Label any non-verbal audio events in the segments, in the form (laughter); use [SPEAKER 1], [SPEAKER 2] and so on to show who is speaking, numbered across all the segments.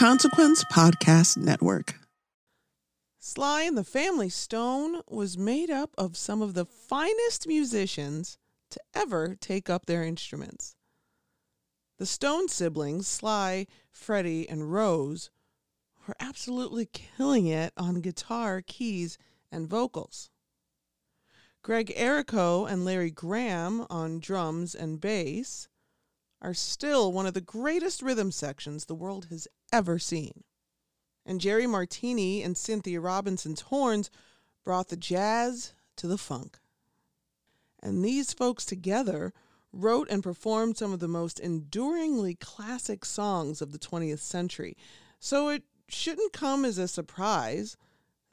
[SPEAKER 1] Consequence Podcast Network. Sly and the Family Stone was made up of some of the finest musicians to ever take up their instruments. The Stone siblings, Sly, Freddie, and Rose, were absolutely killing it on guitar, keys, and vocals. Greg Errico and Larry Graham on drums and bass are still one of the greatest rhythm sections the world has ever seen. And Jerry Martini and Cynthia Robinson's horns brought the jazz to the funk. And these folks together wrote and performed some of the most enduringly classic songs of the 20th century. So it shouldn't come as a surprise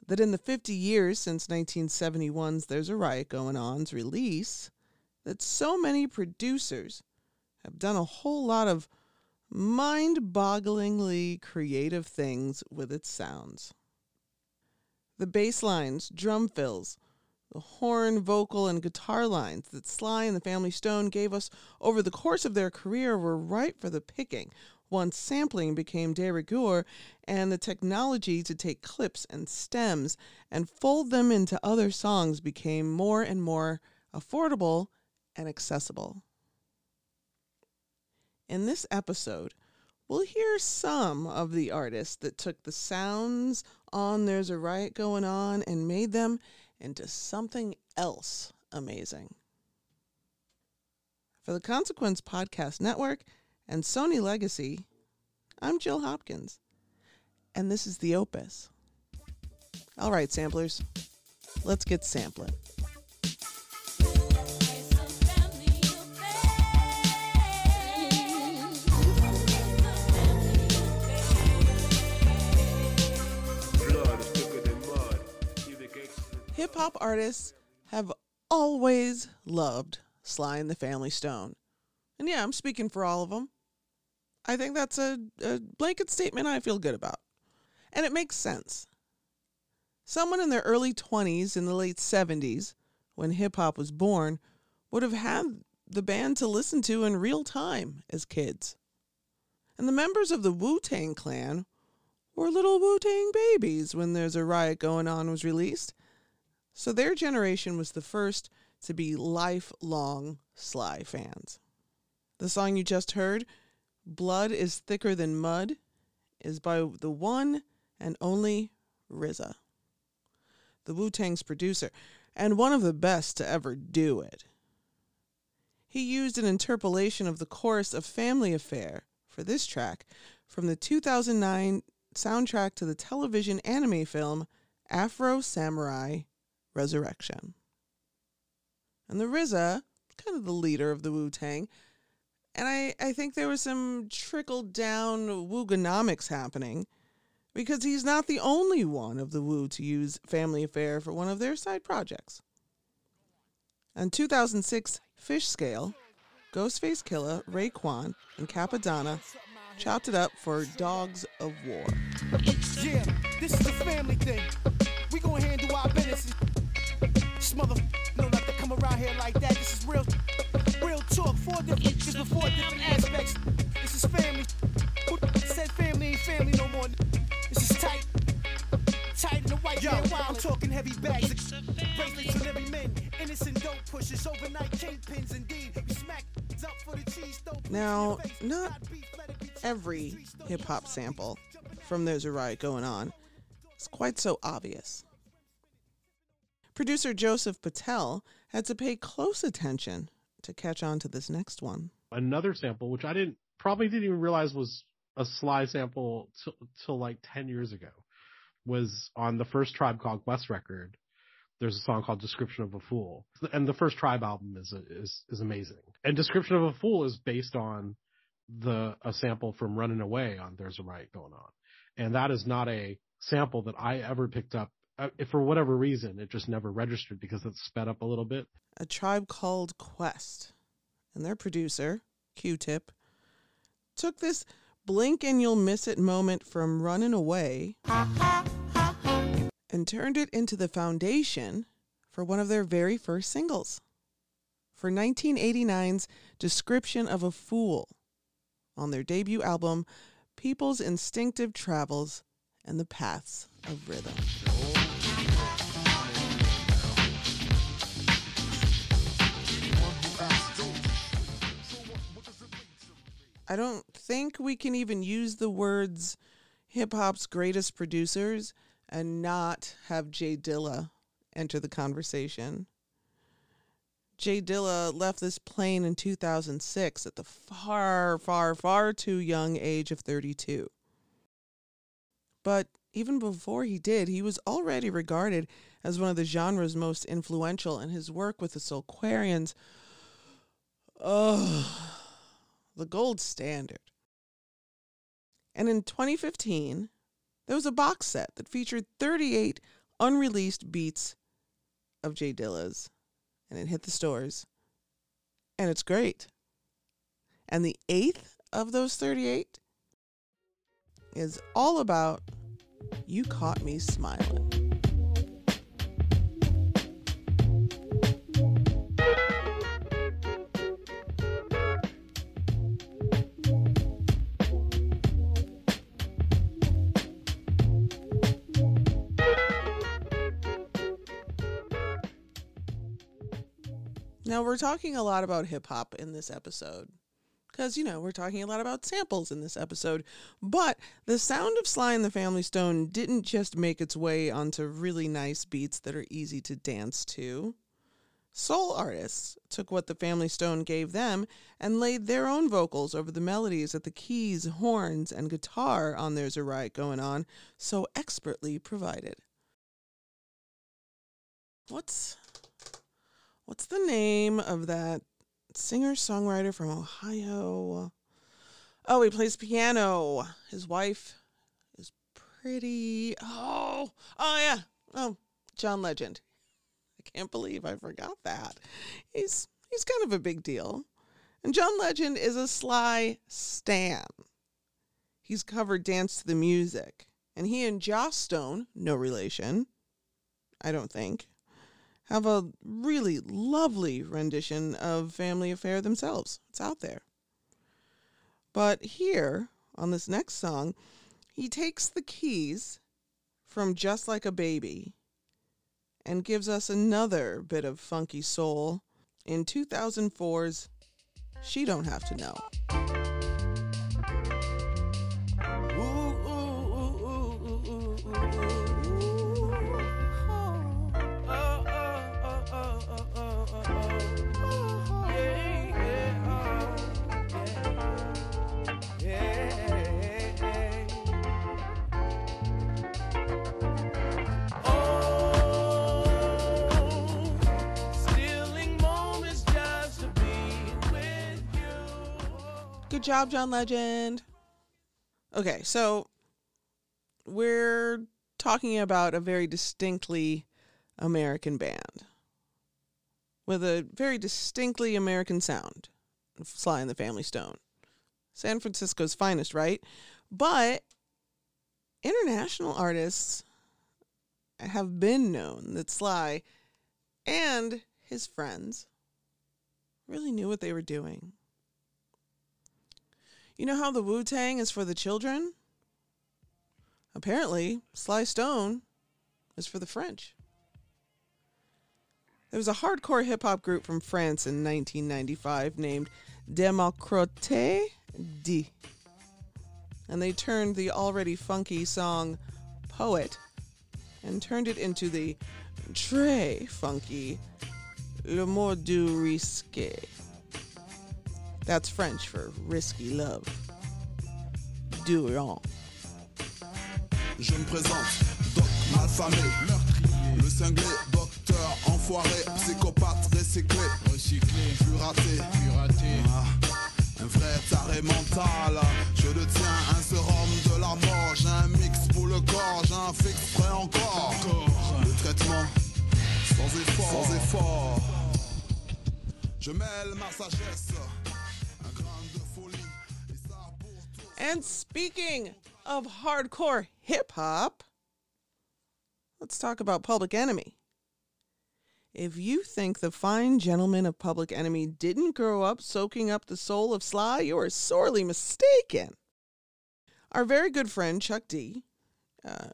[SPEAKER 1] that in the 50 years since 1971's There's a Riot Going On's release, that so many producers have done a whole lot of mind bogglingly creative things with its sounds. The bass lines, drum fills, the horn, vocal, and guitar lines that Sly and the Family Stone gave us over the course of their career were ripe for the picking once sampling became de rigueur and the technology to take clips and stems and fold them into other songs became more and more affordable and accessible. In this episode, we'll hear some of the artists that took the sounds on There's a Riot Going On and made them into something else amazing. For the Consequence Podcast Network and Sony Legacy, I'm Jill Hopkins, and this is The Opus. All right, samplers, let's get sampling. Hip hop artists have always loved Sly and the Family Stone. And yeah, I'm speaking for all of them. I think that's a, a blanket statement I feel good about. And it makes sense. Someone in their early 20s in the late 70s, when hip hop was born, would have had the band to listen to in real time as kids. And the members of the Wu Tang Clan were little Wu Tang babies when There's a Riot Going On was released. So their generation was the first to be lifelong Sly fans. The song you just heard, Blood is Thicker Than Mud, is by the one and only RZA, the Wu Tang's producer, and one of the best to ever do it. He used an interpolation of the chorus of Family Affair for this track from the 2009 soundtrack to the television anime film Afro Samurai Resurrection. And the RZA, kind of the leader of the Wu Tang, and I, I think there was some trickle down Wugonomics happening because he's not the only one of the Wu to use Family Affair for one of their side projects. In 2006, Fishscale, Ghostface Killah, Raekwon, and Cappadonna chopped it up for Dogs of War.
[SPEAKER 2] Yeah, this is a family thing. We gonna handle our business. This mother don't have to come around here like that. This is real, real talk. Four different niggas with four different aspects. This is family. Who said family ain't family no more? This is tight. Tight in the white
[SPEAKER 3] Yo,
[SPEAKER 2] man wild. I'm talking heavy bags. Bracelets on every men. Innocent dope pushers. Overnight kingpins indeed. We smack up for the cheese. throw police
[SPEAKER 1] Now,
[SPEAKER 2] in the face.
[SPEAKER 1] not
[SPEAKER 2] Got beef, let it be
[SPEAKER 1] every hip hop sample from There's a Riot Going On is quite so obvious. Producer Joseph Patel had to pay close attention to catch on to this next one.
[SPEAKER 4] another sample, which I didn't probably didn't even realize was a Sly sample till, till like ten years ago, was on the first Tribe Called Quest record. There's a song called "Description of a Fool," and the first Tribe album is is is amazing. And "Description of a Fool" is based on the a sample from "Running Away" on "There's a Riot Going On," and that is not a sample that I ever picked up. Uh, for whatever reason, it just never registered because it's sped up a little bit.
[SPEAKER 1] A tribe called Quest, and their producer, Q Tip, took this blink and you'll miss it moment from Running Away and turned it into the foundation for one of their very first singles. For 1989's Description of a Fool on their debut album, People's Instinctive Travels and the Paths of Rhythm. I don't think we can even use the words hip hop's greatest producers and not have J Dilla enter the conversation. J Dilla left this plane in 2006 at the far, far, far too young age of 32. But even before he did, he was already regarded as one of the genre's most influential, and his work with the Soulquarians, oh, the gold standard. And in 2015, there was a box set that featured 38 unreleased beats of J Dilla's, and it hit the stores. And it's great. And the eighth of those 38 is all about You Caught Me Smiling. Now, we're talking a lot about hip hop in this episode. Because, you know, we're talking a lot about samples in this episode. But the sound of Sly and the Family Stone didn't just make its way onto really nice beats that are easy to dance to. Soul artists took what the Family Stone gave them and laid their own vocals over the melodies that the keys, horns, and guitar on There's a Riot Going On so expertly provided. What's what's the name of that singer songwriter from Ohio? Oh, he plays piano. His wife is pretty. Oh, oh yeah. Oh, John Legend. I can't believe I forgot that. He's he's kind of a big deal. And John Legend is a sly stan. He's covered Dance to the Music. And he and Joss Stone, no relation, I don't think, have a really lovely rendition of Family Affair themselves. It's out there. But here, on this next song, he takes the keys from Just Like a Baby and gives us another bit of funky soul in 2004's She Don't Have to Know. Good job, John Legend. Okay, so we're talking about a very distinctly American band with a very distinctly American sound. Sly and the Family Stone. San Francisco's finest, right? But international artists have been known that Sly and his friends really knew what they were doing. You know how the Wu Tang is for the children? Apparently, Sly Stone is for the French. There was a hardcore hip hop group from France in 1995 named Démocrates D. And they turned the already funky song Poet and turned it into the très funky Le Mot du Risque. That's French for risky love. Durand.
[SPEAKER 3] Je me présente, Doc malfamé, meurtrier, le cinglé, docteur, enfoiré, psychopathe, recyclé, recyclé, plus raté, plus raté. Ah, un vrai taré mental, je le tiens, un sérum de la mort, j'ai un mix pour le corps, j'ai un fixe prêt encore. Le traitement, sans effort, sans effort. Je mêle ma sagesse,
[SPEAKER 1] And speaking of hardcore hip hop, let's talk about Public Enemy. If you think the fine gentleman of Public Enemy didn't grow up soaking up the soul of Sly, you are sorely mistaken. Our very good friend Chuck D, uh,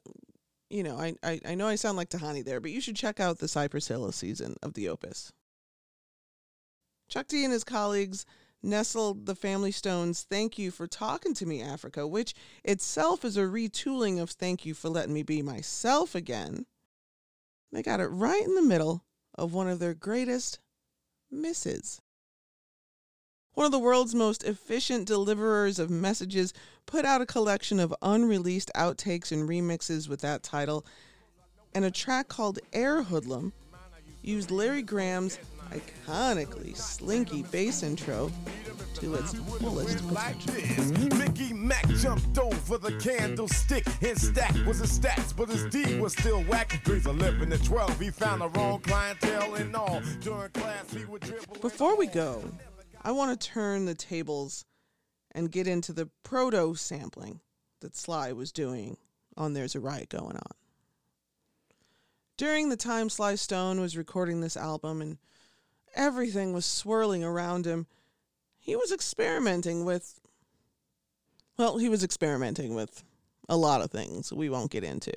[SPEAKER 1] you know, I, I, I know I sound like Tahani there, but you should check out the Cypress Hill season of the Opus. Chuck D and his colleagues nestled the Family Stones Thank You for Talking to Me, Africa, which itself is a retooling of Thank You for Letting Me Be Myself Again. They got it right in the middle of one of their greatest misses. One of the world's most efficient deliverers of messages put out a collection of unreleased outtakes and remixes with that title, and a track called Air Hoodlum used Larry Graham's iconically slinky bass intro to its fullest potential.
[SPEAKER 5] Mm-hmm. Mickey Mac jumped over the candlestick. His stack was his stats, but his D was still whack. Three's a lip in the 12. He found the wrong clientele and all. During class, he would dribble.
[SPEAKER 1] Before we go, I want to turn the tables and get into the proto sampling that Sly was doing on There's a Riot Going On. During the time Sly Stone was recording this album and everything was swirling around him, he was experimenting with, well, he was experimenting with a lot of things we won't get into.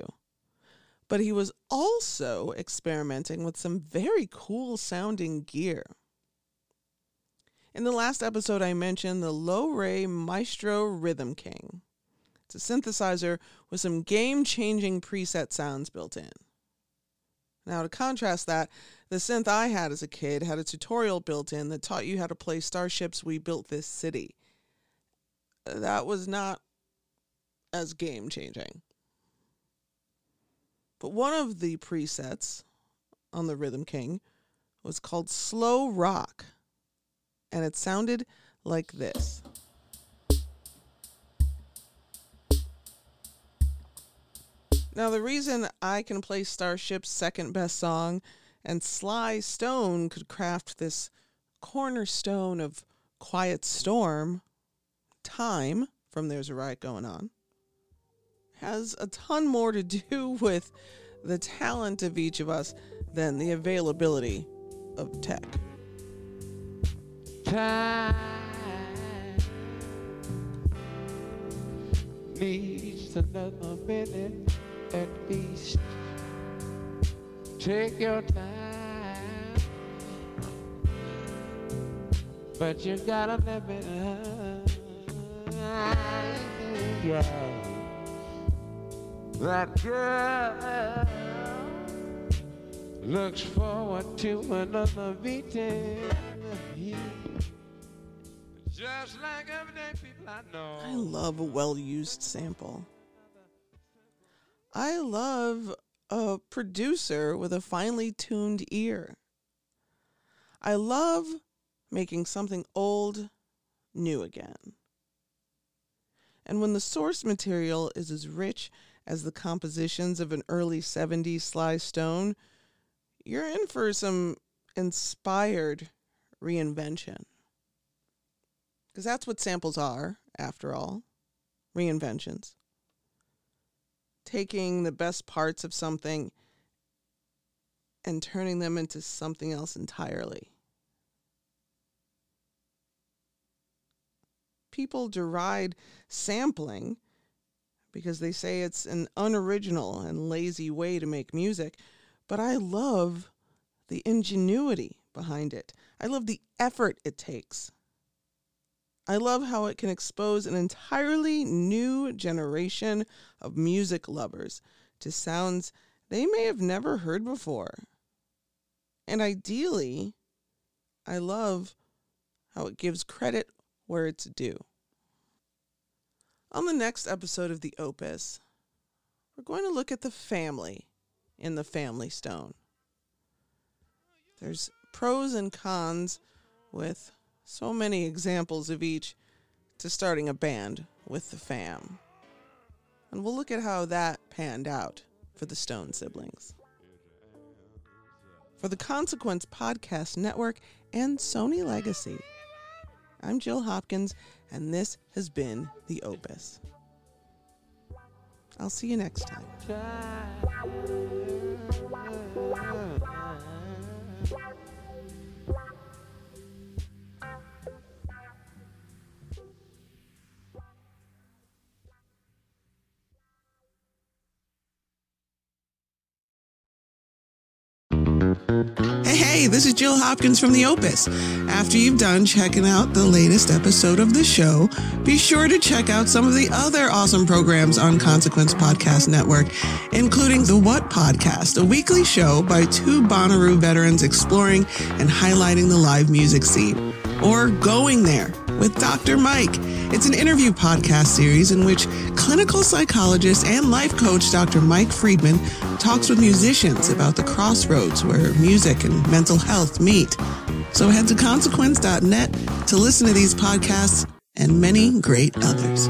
[SPEAKER 1] But he was also experimenting with some very cool sounding gear. In the last episode, I mentioned the Low Ray Maestro Rhythm King. It's a synthesizer with some game changing preset sounds built in. Now, to contrast that, the synth I had as a kid had a tutorial built in that taught you how to play Starships We Built This City. That was not as game changing. But one of the presets on the Rhythm King was called Slow Rock, and it sounded like this. Now, the reason I can play Starship's second best song and Sly Stone could craft this cornerstone of Quiet Storm, Time, from There's a Riot Going On, has a ton more to do (laughs) with the talent of each of us than the availability of tech.
[SPEAKER 6] time needs another minute at least. Take your time, but you gotta live it up. Yeah. That girl looks forward to another beating. Just like everyday people I know.
[SPEAKER 1] I love a well used sample. I love a producer with a finely tuned ear. I love making something old new again. And when the source material is as rich as the compositions of an early 70s Sly Stone, you're in for some inspired reinvention. Because that's what samples are after all, reinventions. Taking the best parts of something and turning them into something else entirely. People deride sampling because they say it's an unoriginal and lazy way to make music, but I love the ingenuity behind it. I love the effort it takes. I love how it can expose an entirely new generation of music lovers to sounds they may have never heard before. And ideally, I love how it gives credit where it's due. On the next episode of The Opus, we're going to look at the family in the Family Stone. There's pros and cons with so many examples of each to starting a band with the fam. And we'll look at how that panned out for the Stone siblings. For the Consequence Podcast Network and Sony Legacy, I'm Jill Hopkins, and this has been The Opus. I'll see you next time. This is Jill Hopkins from The Opus. After you've done checking out the latest episode of the show, be sure to check out some of the other awesome programs on Consequence Podcast Network, including The What Podcast, a weekly show by two Bonnaroo veterans exploring and highlighting the live music scene, or Going There with Dr. Mike. It's an interview podcast series in which clinical psychologist and life coach Dr. Mike Friedman talks with musicians about the crossroads where music and mental health meet. So head to consequence.net to listen to these podcasts and many great others.